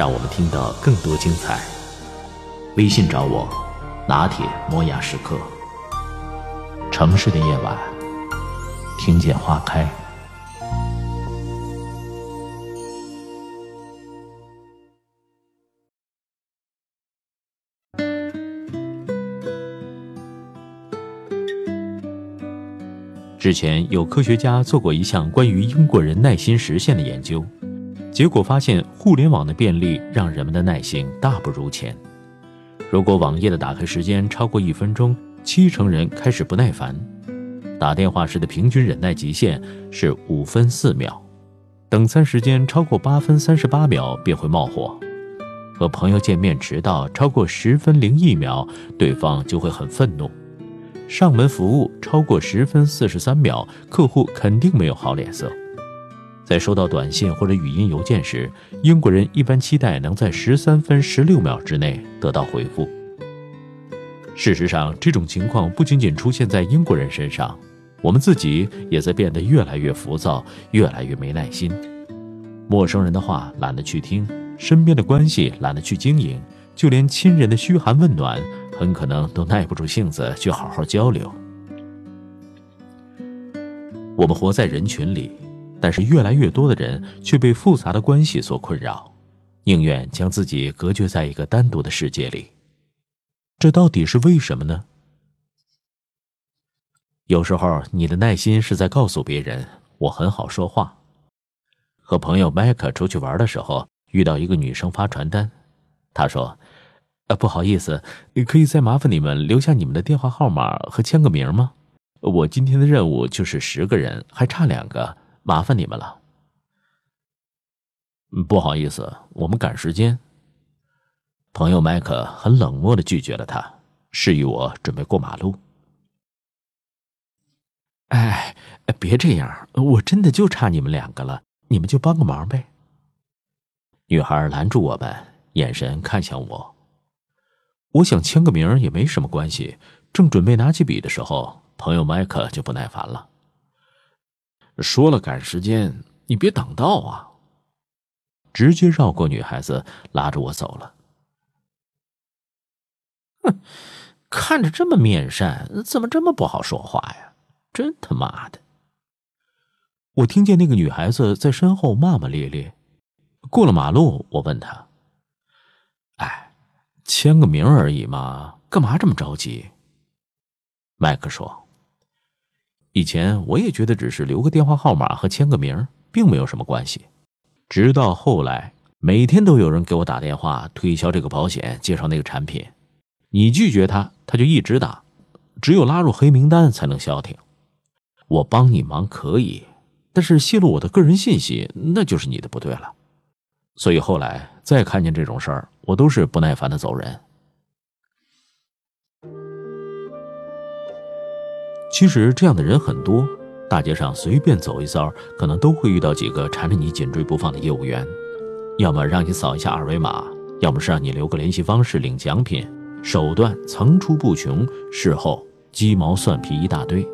让我们听到更多精彩。微信找我，拿铁磨牙时刻。城市的夜晚，听见花开。之前有科学家做过一项关于英国人耐心时限的研究，结果发现互联网的便利让人们的耐心大不如前。如果网页的打开时间超过一分钟，七成人开始不耐烦；打电话时的平均忍耐极限是五分四秒；等餐时间超过八分三十八秒便会冒火；和朋友见面迟到超过十分零一秒，对方就会很愤怒。上门服务超过十分四十三秒，客户肯定没有好脸色。在收到短信或者语音邮件时，英国人一般期待能在十三分十六秒之内得到回复。事实上，这种情况不仅仅出现在英国人身上，我们自己也在变得越来越浮躁，越来越没耐心。陌生人的话懒得去听，身边的关系懒得去经营，就连亲人的嘘寒问暖。很可能都耐不住性子去好好交流。我们活在人群里，但是越来越多的人却被复杂的关系所困扰，宁愿将自己隔绝在一个单独的世界里。这到底是为什么呢？有时候，你的耐心是在告诉别人我很好说话。和朋友麦克出去玩的时候，遇到一个女生发传单，她说。啊，不好意思，可以再麻烦你们留下你们的电话号码和签个名吗？我今天的任务就是十个人，还差两个，麻烦你们了。不好意思，我们赶时间。朋友麦克很冷漠的拒绝了他，示意我准备过马路。哎，别这样，我真的就差你们两个了，你们就帮个忙呗。女孩拦住我们，眼神看向我。我想签个名也没什么关系，正准备拿起笔的时候，朋友麦克就不耐烦了。说了赶时间，你别挡道啊！直接绕过女孩子，拉着我走了。哼，看着这么面善，怎么这么不好说话呀？真他妈的！我听见那个女孩子在身后骂骂咧咧。过了马路，我问她：“哎。”签个名而已嘛，干嘛这么着急？麦克说：“以前我也觉得只是留个电话号码和签个名，并没有什么关系。直到后来，每天都有人给我打电话推销这个保险，介绍那个产品。你拒绝他，他就一直打，只有拉入黑名单才能消停。我帮你忙可以，但是泄露我的个人信息，那就是你的不对了。所以后来再看见这种事儿。”我都是不耐烦的走人。其实这样的人很多，大街上随便走一遭，可能都会遇到几个缠着你紧追不放的业务员，要么让你扫一下二维码，要么是让你留个联系方式领奖品，手段层出不穷，事后鸡毛蒜皮一大堆。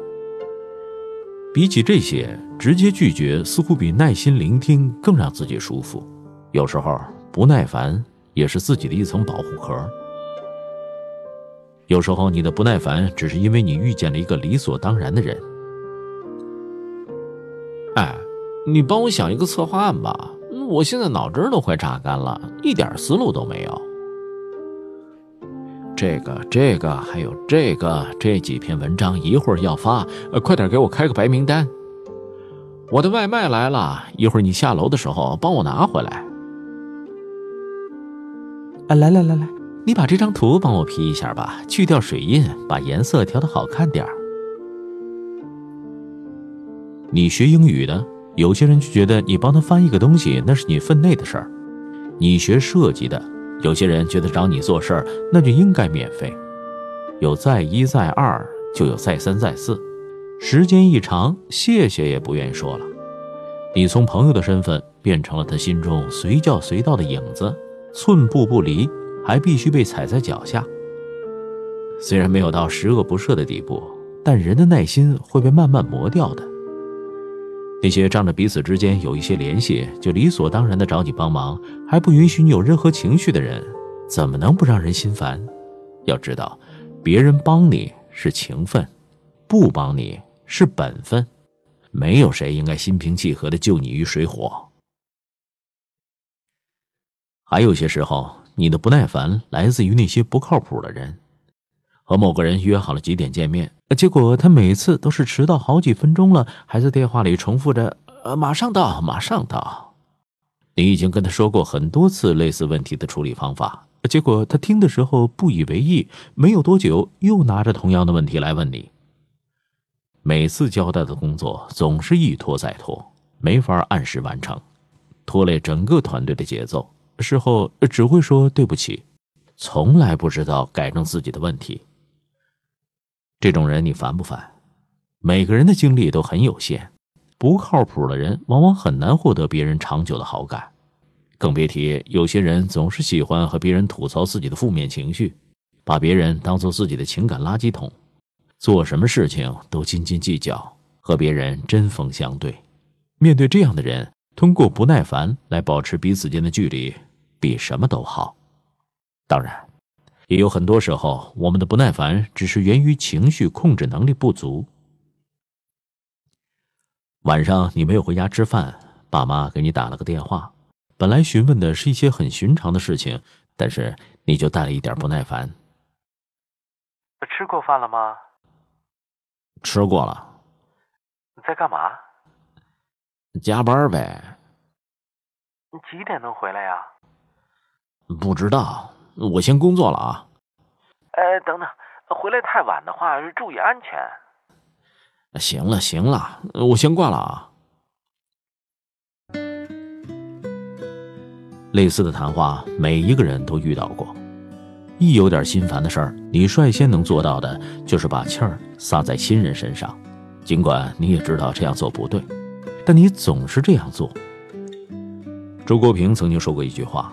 比起这些，直接拒绝似乎比耐心聆听更让自己舒服。有时候不耐烦。也是自己的一层保护壳。有时候你的不耐烦，只是因为你遇见了一个理所当然的人。哎，你帮我想一个策划案吧，我现在脑汁都快榨干了，一点思路都没有。这个、这个还有这个，这几篇文章一会儿要发，快点给我开个白名单。我的外卖来了，一会儿你下楼的时候帮我拿回来。啊，来来来来，你把这张图帮我 P 一下吧，去掉水印，把颜色调的好看点。你学英语的，有些人就觉得你帮他翻译个东西那是你分内的事儿；你学设计的，有些人觉得找你做事儿，那就应该免费。有再一再二，就有再三再四。时间一长，谢谢也不愿意说了。你从朋友的身份变成了他心中随叫随到的影子，寸步不离，还必须被踩在脚下。虽然没有到十恶不赦的地步，但人的耐心会被慢慢磨掉的。那些仗着彼此之间有一些联系，就理所当然的找你帮忙，还不允许你有任何情绪的人，怎么能不让人心烦？要知道，别人帮你是情分，不帮你是本分，没有谁应该心平气和的救你于水火。还有些时候，你的不耐烦来自于那些不靠谱的人。和某个人约好了几点见面，结果他每次都是迟到好几分钟了，还在电话里重复着“呃，马上到，马上到”。你已经跟他说过很多次类似问题的处理方法，结果他听的时候不以为意，没有多久又拿着同样的问题来问你。每次交代的工作总是一拖再拖，没法按时完成，拖累整个团队的节奏。事后只会说对不起，从来不知道改正自己的问题。这种人你烦不烦？每个人的精力都很有限，不靠谱的人往往很难获得别人长久的好感，更别提有些人总是喜欢和别人吐槽自己的负面情绪，把别人当做自己的情感垃圾桶，做什么事情都斤斤计较，和别人针锋相对。面对这样的人，通过不耐烦来保持彼此间的距离，比什么都好。当然。也有很多时候，我们的不耐烦只是源于情绪控制能力不足。晚上你没有回家吃饭，爸妈给你打了个电话，本来询问的是一些很寻常的事情，但是你就带了一点不耐烦。吃过饭了吗？吃过了。你在干嘛？加班呗。你几点能回来呀？不知道。我先工作了啊！哎，等等，回来太晚的话，注意安全。行了行了，我先挂了啊。类似的谈话，每一个人都遇到过。一有点心烦的事儿，你率先能做到的就是把气儿撒在亲人身上，尽管你也知道这样做不对，但你总是这样做。周国平曾经说过一句话。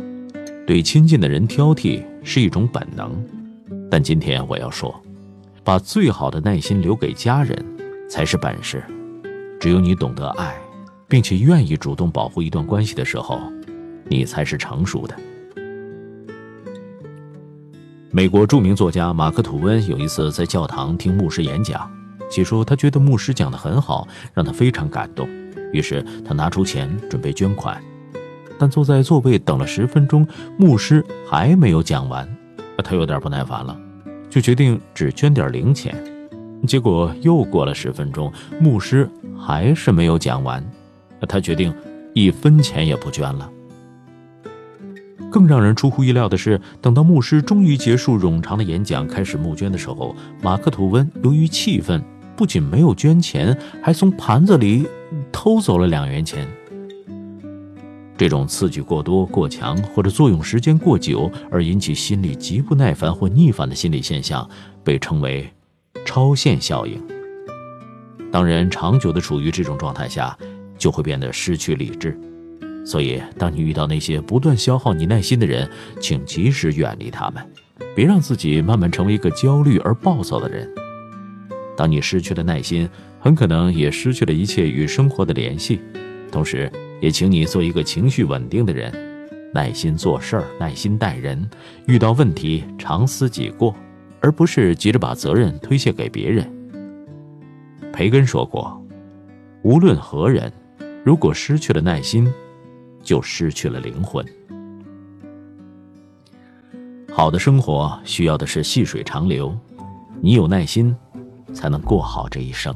对亲近的人挑剔是一种本能，但今天我要说，把最好的耐心留给家人才是本事。只有你懂得爱，并且愿意主动保护一段关系的时候，你才是成熟的。美国著名作家马克·吐温有一次在教堂听牧师演讲，起初他觉得牧师讲得很好，让他非常感动，于是他拿出钱准备捐款。但坐在座位等了十分钟，牧师还没有讲完，他有点不耐烦了，就决定只捐点零钱。结果又过了十分钟，牧师还是没有讲完，他决定一分钱也不捐了。更让人出乎意料的是，等到牧师终于结束冗长的演讲，开始募捐的时候，马克吐温由于气愤，不仅没有捐钱，还从盘子里偷走了两元钱。这种刺激过多、过强，或者作用时间过久而引起心理极不耐烦或逆反的心理现象，被称为超限效应。当人长久地处于这种状态下，就会变得失去理智。所以，当你遇到那些不断消耗你耐心的人，请及时远离他们，别让自己慢慢成为一个焦虑而暴躁的人。当你失去了耐心，很可能也失去了一切与生活的联系，同时。也请你做一个情绪稳定的人，耐心做事儿，耐心待人，遇到问题常思己过，而不是急着把责任推卸给别人。培根说过：“无论何人，如果失去了耐心，就失去了灵魂。”好的生活需要的是细水长流，你有耐心，才能过好这一生。